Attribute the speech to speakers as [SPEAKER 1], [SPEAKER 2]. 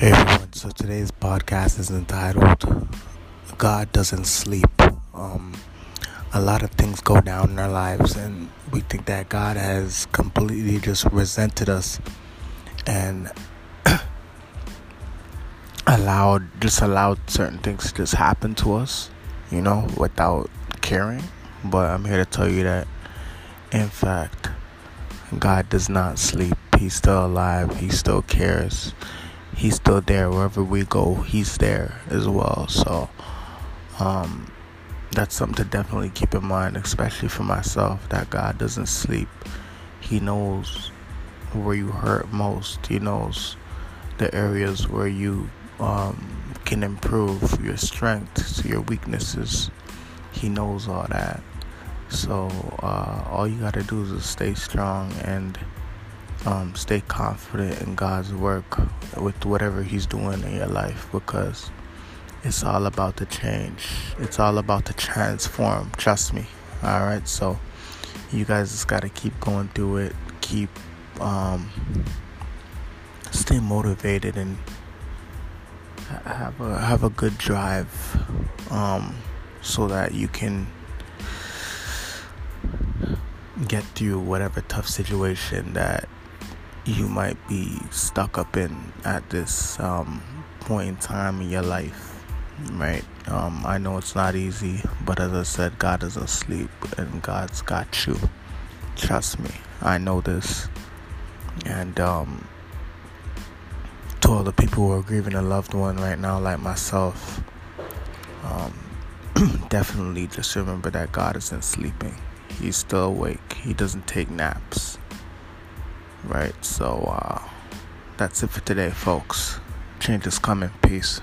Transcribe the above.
[SPEAKER 1] Hey everyone, so today's podcast is entitled God Doesn't Sleep. Um, a lot of things go down in our lives, and we think that God has completely just resented us and allowed just allowed certain things to just happen to us, you know, without caring. But I'm here to tell you that, in fact, God does not sleep. He's still alive. He still cares he's still there. Wherever we go he's there as well. So um, that's something to definitely keep in mind especially for myself that god doesn't sleep. He knows where you hurt most. He knows the areas where you um, can improve your strengths your weaknesses. He knows all that. So uh, all you got to do is stay strong and um, stay confident in God's work with whatever He's doing in your life because it's all about the change. It's all about the transform. Trust me. All right. So you guys just got to keep going through it. Keep um, stay motivated and have a have a good drive um, so that you can get through whatever tough situation that you might be stuck up in at this um, point in time in your life, right? Um, I know it's not easy, but as I said, God is asleep and God's got you. Trust me, I know this. And um, to all the people who are grieving a loved one right now, like myself, um, definitely just remember that God isn't sleeping. He's still awake. He doesn't take naps right? So uh, that's it for today, folks. Change is coming. Peace.